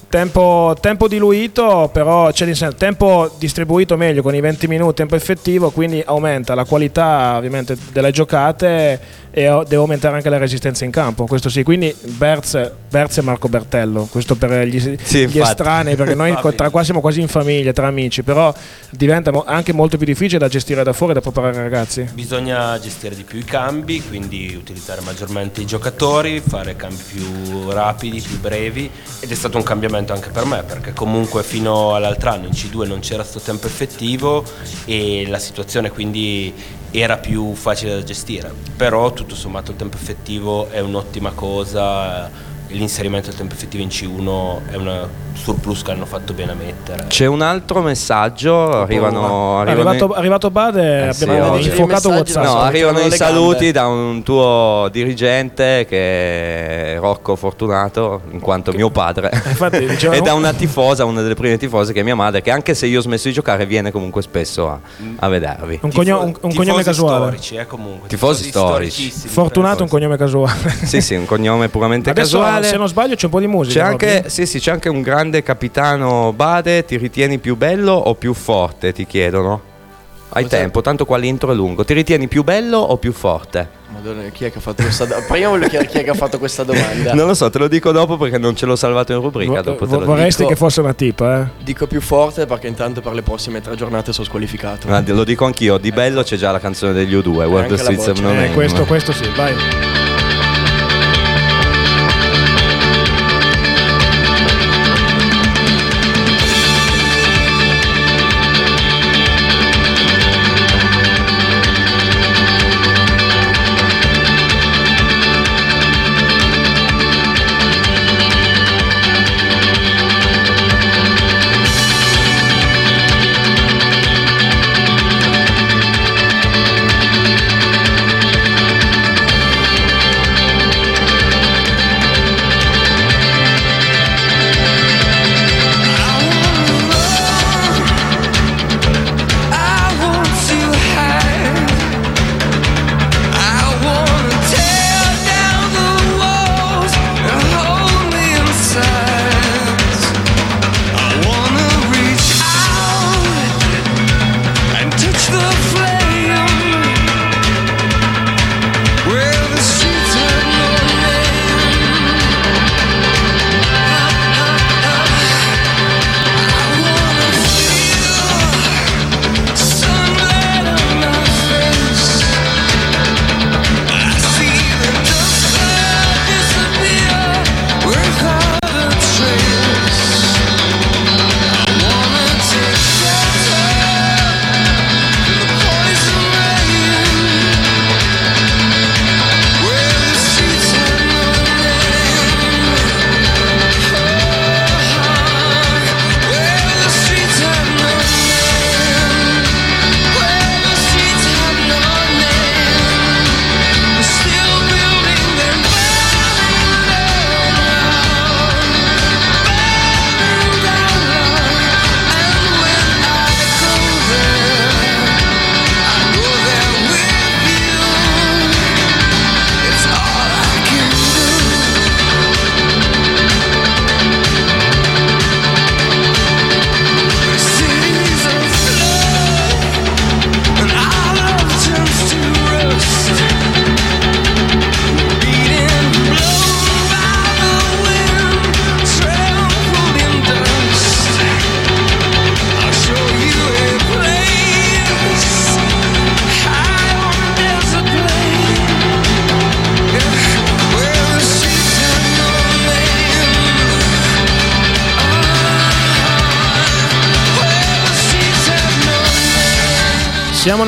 Tempo, tempo diluito, però c'è l'insen- tempo distribuito meglio con i 20 minuti, tempo effettivo, quindi aumenta la qualità ovviamente delle giocate e o- deve aumentare anche la resistenza in campo. Questo sì, quindi Berz, Berz e Marco Bertello, questo per gli, Sì, gli estranei, perché noi tra qua siamo quasi in famiglia, tra amici, però diventa anche molto più difficile da gestire da fuori e da preparare ai ragazzi. Bisogna gestire di più i cambi, quindi utilizzare maggiormente i giocatori, fare cambi più rapidi, più brevi ed è stato un cambiamento anche per me perché comunque fino all'altro anno in C2 non c'era questo tempo effettivo e la situazione quindi era più facile da gestire. Però tutto sommato il tempo effettivo è un'ottima cosa, l'inserimento del tempo effettivo in C1 è un surplus che hanno fatto bene a mettere. C'è un altro messaggio, arrivano... È arrivano arrivato, arrivato Bade, Eh sì, abbiamo oggi. infuocato I WhatsApp. No, arrivano i saluti gambe. da un tuo dirigente che è Rocco Fortunato, in quanto mio padre, Infatti, e da una tifosa, una delle prime tifose che è mia madre, che anche se io ho smesso di giocare viene comunque spesso a, a vedervi. Un, cogno- un- un Tifosi cognome casuale. storici, eh, comunque. Tifosi storici. storicissimi, Fortunato un tifosi. cognome casuale. Sì, sì, un cognome puramente Adesso, casuale. Se non sbaglio, c'è un po' di musica. C'è anche, sì, sì, c'è anche un grande capitano Bade, ti ritieni più bello o più forte, ti chiedono? Hai tempo, tanto qua l'intro è lungo. Ti ritieni più bello o più forte? Madonna, chi è che ha fatto questa domanda? Prima voglio chiedere chi è che ha fatto questa domanda. Non lo so, te lo dico dopo perché non ce l'ho salvato in rubrica. Vo- dopo te vo- lo vorresti dico. che fosse una tipa, eh? Dico più forte perché intanto per le prossime tre giornate sono squalificato. Ah, lo dico anch'io, di bello c'è già la canzone degli U2, Where Anche the la Streets voce. no Eh, name. questo, questo sì, vai.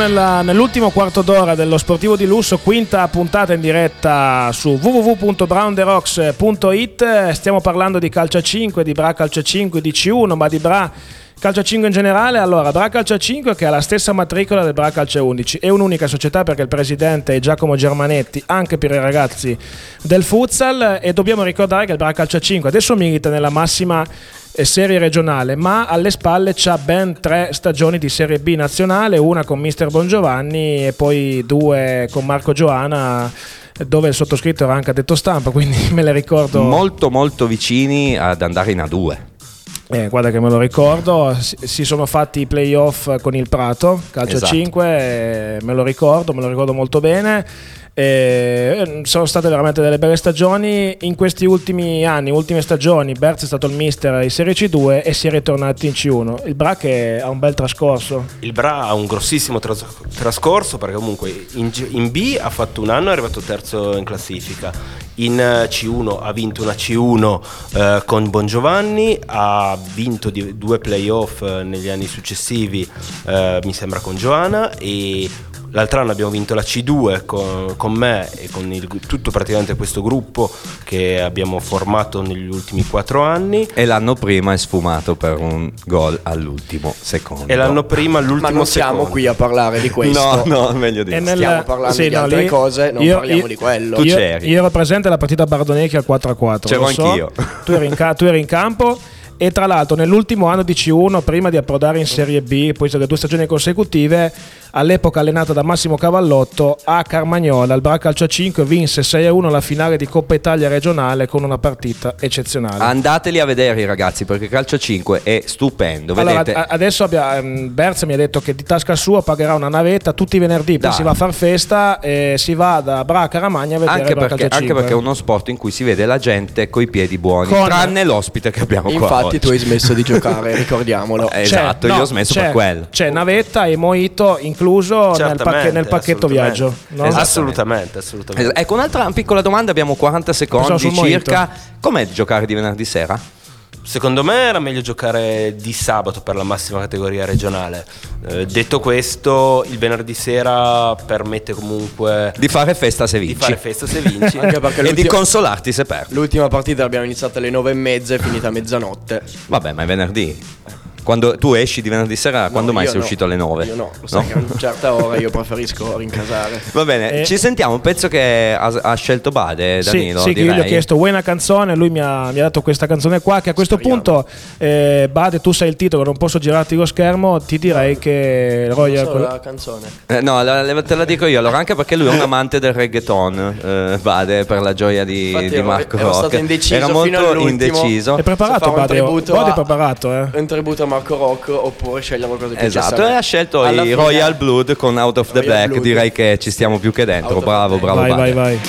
Nella- nell'ultimo quarto d'ora dello Sportivo di Lusso, quinta puntata in diretta su www.brownderocks.it. Stiamo parlando di calcio a 5, di Bra calcio a 5, di C1, ma di Bra calcio a 5 in generale. Allora, Bra calcio a 5 che ha la stessa matricola del Bra calcio a 11, è un'unica società perché il presidente è Giacomo Germanetti, anche per i ragazzi del futsal e dobbiamo ricordare che il Bra calcio a 5 adesso milita nella massima serie regionale, ma alle spalle c'ha ben tre stagioni di Serie B nazionale, una con Mister Bongiovanni e poi due con Marco Giovanna, dove il sottoscritto era anche a detto stampa, quindi me le ricordo. Molto molto vicini ad andare in A2. Eh, guarda che me lo ricordo, si, sono fatti i playoff con il Prato, calcio Esatto. 5, eh, me lo ricordo, me lo ricordo molto bene. Eh, sono state veramente delle belle stagioni in questi ultimi anni, ultime stagioni. Berz è stato il mister in Serie C2 e si è ritornati in C1. Il Bra che ha un bel trascorso. Il Bra ha un grossissimo tras- trascorso perché comunque in, G- in B ha fatto un anno e è arrivato terzo in classifica. In eh, C1 ha vinto una C1 eh, con Bongiovanni, ha vinto due playoff eh, negli anni successivi, eh, mi sembra con Giovanna e L'altro anno abbiamo vinto la C2 con, con me e con il- tutto praticamente questo gruppo che abbiamo formato negli ultimi quattro anni. E l'anno prima è sfumato per un gol all'ultimo secondo. E l'anno prima, all'ultimo Ma non siamo secondo. qui a parlare di questo. No, no, meglio di E nel- Stiamo parlando sì, di no, altre lì- cose, non io- parliamo io- di quello. Tu io, c'eri. io ero presente alla partita Bardonecchia al 4 a 4. C'ero so. anch'io. Tu eri in, ca- tu eri in campo e tra l'altro nell'ultimo anno di C1 prima di approdare in Serie B poi sono due stagioni consecutive all'epoca allenata da Massimo Cavallotto a Carmagnola il Bra Calcio 5 vinse 6-1 la finale di Coppa Italia regionale con una partita eccezionale Andateli a vedere ragazzi perché Calcio 5 è stupendo. allora, Vedete? a- adesso abbia, ehm, Berz mi ha detto che di tasca sua pagherà una navetta tutti i venerdì, poi Dai. si va a far festa e si va da Bra a Caramagna a vedere Anche perché, anche 5. perché è uno sport in cui si vede la gente coi piedi buoni, Con- tranne l'ospite che abbiamo qua. Infatti oggi. tu hai smesso di giocare, ricordiamolo. Eh, C'è- esatto, no, io ho smesso per quello. C'è navetta e mojito incluso nel, pacche- nel pacchetto assolutamente. viaggio. no? Esatto. Assolutamente, assolutamente. Es- Ecco, un'altra piccola domanda, abbiamo 40 Pensavo secondi sul mojito. circa. Com'è giocare di venerdì sera? Secondo me era meglio giocare di sabato per la massima categoria regionale. Eh, detto questo, il venerdì sera permette comunque Di fare festa se di vinci. fare festa se vinci. E di consolarti se perdi. L'ultima partita l'abbiamo iniziata alle nove e mezza e finita a mezzanotte. Vabbè, ma è venerdì. Quando tu esci di venerdì sera, quando No, mai io sei no. uscito alle 9? Io no, lo sai che a una certa ora io preferisco rincasare. Va bene, Eh. ci sentiamo un pezzo che ha, ha scelto Bade, Sì, Danilo. sì, che io gli ho chiesto vuoi una canzone, lui mi ha, mi ha dato questa canzone qua che a questo Speriamo. punto eh, Bade tu sai il titolo, non posso girarti lo schermo, ti direi che Royal Solo la canzone. Eh, no, la- la- te la dico io allora, anche perché lui è un amante del reggaeton, eh, Bade, per la gioia di, Infatti di Marco ero Rock. stato indeciso Era molto indeciso. è preparato Bade, tributo Bade è preparato eh. Un tributo a Marco Rock oppure qualcosa di più Esatto, e ha scelto Alla i fine- Royal Blood con Out of the Royal Black. Blood. Direi che ci stiamo più che dentro. Out Bravo, Black. bravo. vai, vai, vai.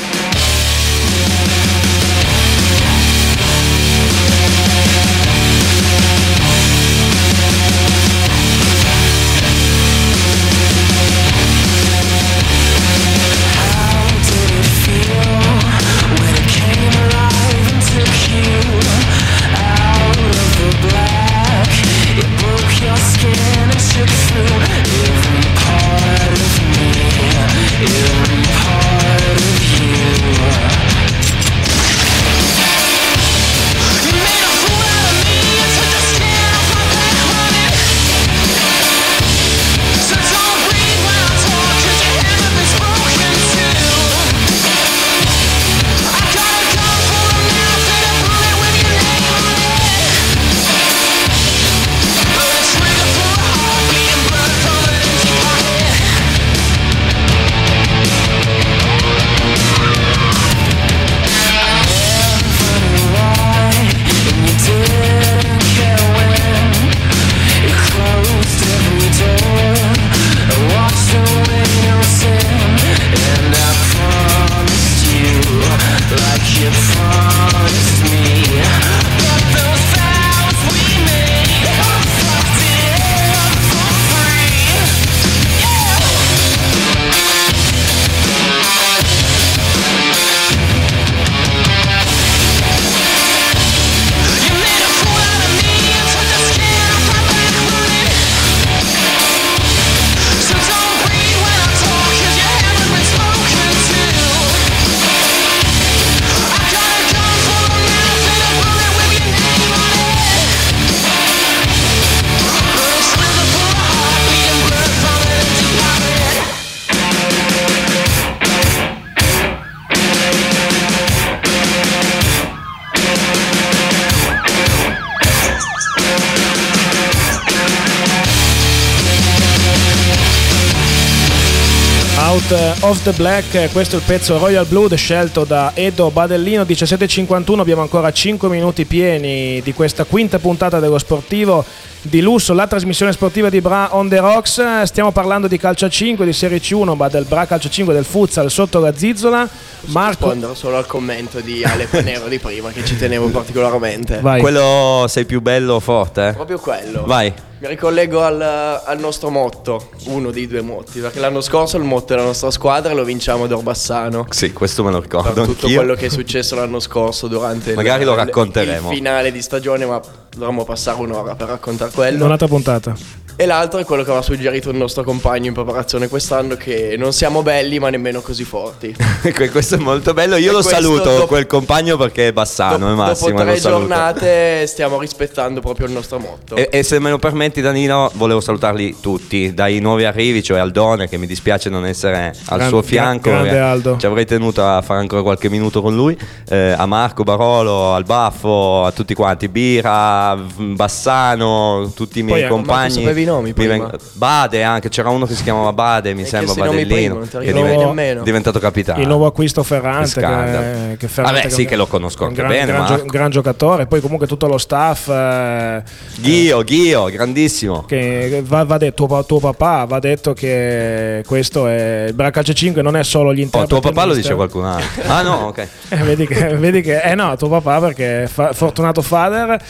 Of the Black, eh, questo è il pezzo Royal Blood scelto da Edo Badellino 17.51, abbiamo ancora 5 minuti pieni di questa quinta puntata dello sportivo di lusso, la trasmissione sportiva di Bra on the Rocks, stiamo parlando di calcio a 5, di Serie C1, ma del Bra calcio 5 del futsal sotto la Zizzola, Marco, rispondere solo al commento di Ale Panero di prima che ci tenevo particolarmente. vai. Quello sei più bello o forte? eh? Proprio quello. Vai. Mi ricollego al, al nostro motto, uno dei due motti, perché l'anno scorso il motto della nostra squadra lo vinciamo ad Orbassano. Sì, questo me lo Per ricordo tutto anch'io. quello che è successo l'anno scorso durante il- Magari lo il- racconteremo. il finale di stagione, ma dovremmo passare un'ora per raccontare quello. Un'altra puntata. E l'altro è quello che aveva suggerito il nostro compagno in preparazione quest'anno, che non siamo belli ma nemmeno così forti. Que- Questo è molto bello. Io E lo saluto, dopo- quel compagno, perché è Bassano, Dop- è Massimo. dopo tre giornate stiamo rispettando proprio il nostro motto. E, e se me lo permetti, Danilo, volevo salutarli tutti, dai nuovi arrivi, cioè Aldone, che mi dispiace non essere al Gran- suo fianco. grande perché Aldo. Ci avrei tenuto a fare ancora qualche minuto con lui. eh, a Marco Barolo, al Baffo, a tutti quanti, Bira, Bassano, tutti i miei Poi, eh, compagni. I nomi Mi prima? Bade anche, c'era uno che si chiamava Bade, mi E sembra che Badellino. prima, che è diventato capitano. Il nuovo acquisto Ferrante, Che che, che Ferrante Vabbè, sì, che lo conosco anche gran, bene, gran, gio- gran giocatore. Poi, comunque, tutto lo staff. eh, Ghio, Ghio, grandissimo. che va, va detto, tuo, tuo papà va detto che questo è il Bracalcio 5 non è solo gli Oh, interpreti tuo papà lo dice qualcun altro. Ah no, ok. Eh, vedi, che, vedi che eh no tuo papà perché fa, fortunato Fader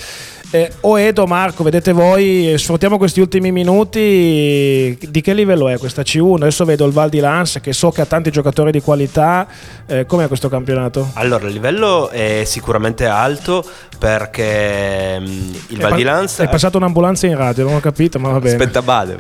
eh, o Edo Marco vedete voi sfruttiamo questi ultimi minuti di che livello è questa C1 adesso vedo il Val di Lance che so che ha tanti giocatori di qualità eh, com'è questo campionato? Allora, il livello è sicuramente alto perché mm, il Val di Lanza è passata un'ambulanza in radio non ho capito ma va bene Aspetta Bade.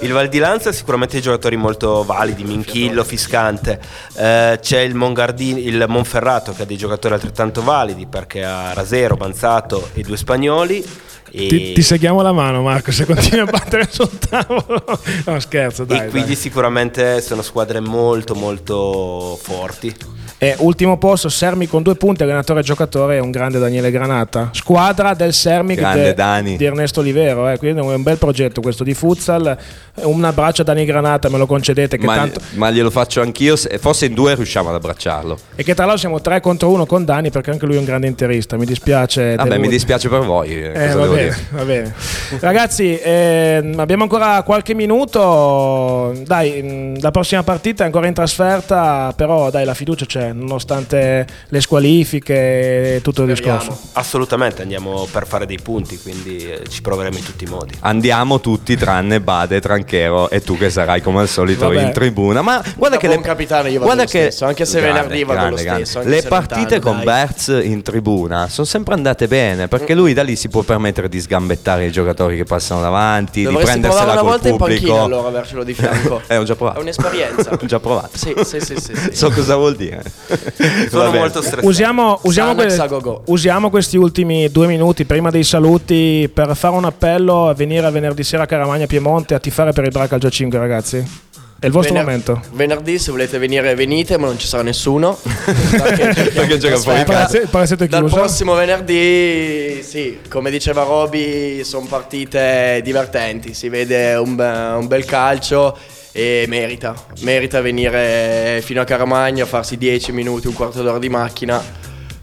Il Val di Lanza ha sicuramente giocatori molto validi, Minchillo, Fiscante. Eh, c'è il il Monferrato che ha dei giocatori altrettanto validi perché ha Rasero, Banzato e due spagnoli. E, ti, ti seguiamo la mano Marco se continui a battere sul tavolo no scherzo e dai, quindi dai. sicuramente sono squadre molto molto forti. E ultimo posto, Sermi con due punti, allenatore e giocatore, è un grande Daniele Granata. Squadra del Sermi Dani. di Ernesto Olivero, eh, quindi è un bel progetto questo di futsal. Un abbraccio a Dani Granata, me lo concedete, che Ma, tanto... ma glielo faccio anch'io. se- Forse in due riusciamo ad abbracciarlo. E che tra l'altro siamo 3 contro 1 con Dani perché anche lui è un grande interista, mi dispiace. Vabbè, mi dispiace per voi. eh, Eh, va, bene, va bene. Ragazzi, ehm, abbiamo ancora qualche minuto. Dai, mh, la prossima partita è ancora in trasferta, però dai, la fiducia c'è, nonostante le squalifiche e tutto il Speriamo. discorso. Assolutamente andiamo per fare dei punti, quindi eh, ci proveremo in tutti i modi. Andiamo tutti tranne Bade, Tranchero e tu che sarai come al solito Vabbè. in tribuna. Ma guarda Da che buon le capitano io guarda lo stesso, anche se venerdì vado lo stesso, Le partite lontano, con dai. Berz in tribuna sono sempre andate bene perché lui da lì si può permettere di sgambettare i giocatori che passano davanti, di Dovresti prendersela provare una col volta in pubblico. panchina allora avercelo di fianco. Eh, ho già provato. È un'esperienza. ho già provato. Sì, sì, sì, sì, sì. So cosa vuol dire. Sono Va bene. molto stressato. Usiamo, usiamo, que- a usiamo questi ultimi due minuti prima dei saluti per fare un appello a venire venerdì sera a Caramagna Piemonte a tifare per il Bracalcio 5, ragazzi. È il vostro Vener- momento. Venerdì se volete venire venite, ma non ci sarà nessuno. perché Perché gioca fuori Il palazzetto- è Dal chiuso. prossimo venerdì, sì, come diceva Roby, sono partite divertenti, si vede un, be- un bel calcio e merita, merita venire fino a Caramagna, farsi 10 minuti, un quarto d'ora di macchina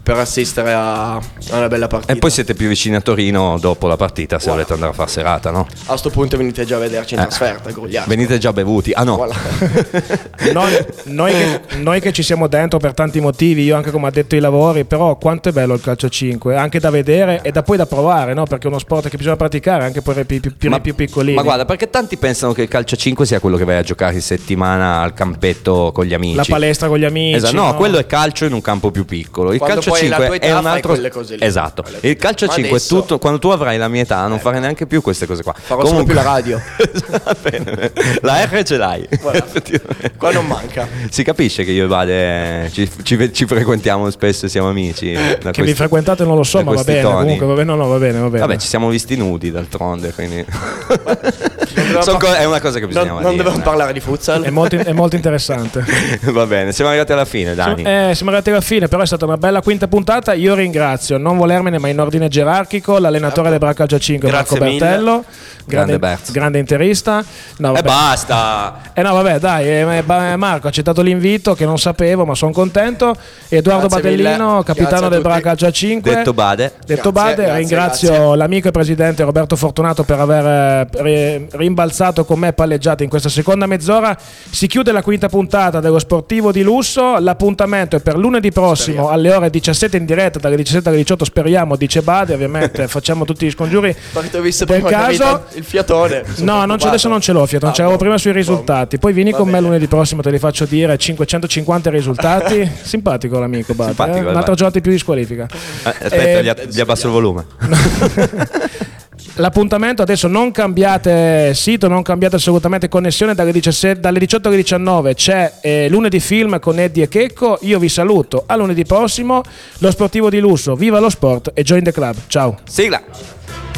per assistere a, a una bella partita. E poi siete più vicini a Torino dopo la partita se Voilà. volete andare a far serata, no? A sto punto venite già a vederci in Eh. trasferta, Grugliasco. Venite già bevuti. Ah no. Voilà. Noi, noi che, noi che ci siamo dentro per tanti motivi, io anche come addetto ai lavori, però quanto è bello il calcio 5, anche da vedere e da poi da provare, no? perché è uno sport che bisogna praticare anche per i più, più, più, più piccolini. Ma guarda, perché tanti pensano che il calcio 5 sia quello che vai a giocare in settimana al campetto con gli amici. la palestra con gli amici. Esatto, no, quello è calcio in un campo più piccolo. Il Quando calcio la 5 tua è età un altro. quelle cose lì. Esatto. Quelle- Il calcio Ma 5 adesso- è tutto. Quando tu avrai la mia età, non fare neanche più queste cose qua. Farò solo più la radio. Bene. La R ce l'hai. Voilà. Qua non manca. Si capisce che io e Vade ci, ci- ci frequentiamo spesso, siamo amici. da Che questi- vi frequentate non lo so, ma va bene. Comunque, va bene, no, no, va bene, va bene. Vabbè, ci siamo visti nudi d'altronde, quindi. par- è una cosa che Non, bisogna non dire. dobbiamo parlare di futsal. È molto, è molto interessante. Va bene, siamo arrivati alla fine, Dani. Eh, siamo arrivati alla fine, però è stata una bella quinta puntata. Io ringrazio, non volermene, ma in ordine gerarchico, l'allenatore del Bracalcio 5, Grazie Marco. Bertello, Grande grande, grande interista. No, E basta! Eh no, vabbè, dai, eh, ba- Marco ha accettato l'invito che non sapevo, ma sono contento. Edoardo Grazie Badellino, mille. capitano del. Bracalcio 5. Detto Bade. Detto Bade, grazie, ringrazio grazie. l'amico e presidente Roberto Fortunato per aver eh, ri- rimbalzato con me palleggiato in questa seconda mezz'ora. Si chiude la quinta puntata dello Sportivo di Lusso. L'appuntamento è per lunedì prossimo alle ore 17 in diretta, dalle 17 alle 18 speriamo, dice Bade, ovviamente facciamo tutti gli scongiuri Perché ho visto prima caso. il fiatone. No, non adesso non ce l'ho, Fiat, non Ah, boh. prima sui risultati. Poi vieni Va con me lunedì prossimo, te li faccio dire 550 risultati. Simpatico l'amico Bade, Simpatico, eh? il un'altra giornata in più di squalifica. Eh, aspetta, Eh, gli, gli abbasso il volume. L'appuntamento adesso non cambiate sito, non cambiate assolutamente connessione dalle, 17 dalle 18 alle 19 c'è eh, lunedì film con Eddie e Checco. Io vi saluto a lunedì prossimo. Lo sportivo di lusso, viva lo sport e join the club. Ciao. Sigla.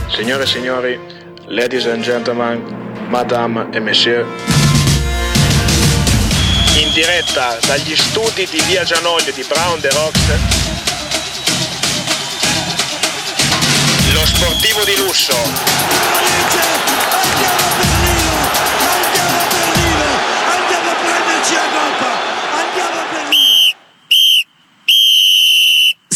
Signore e signori, ladies and gentlemen, madame e monsieur. In diretta dagli studi di Via Gianoglio di Brown The Rocks. Sportivo di lusso.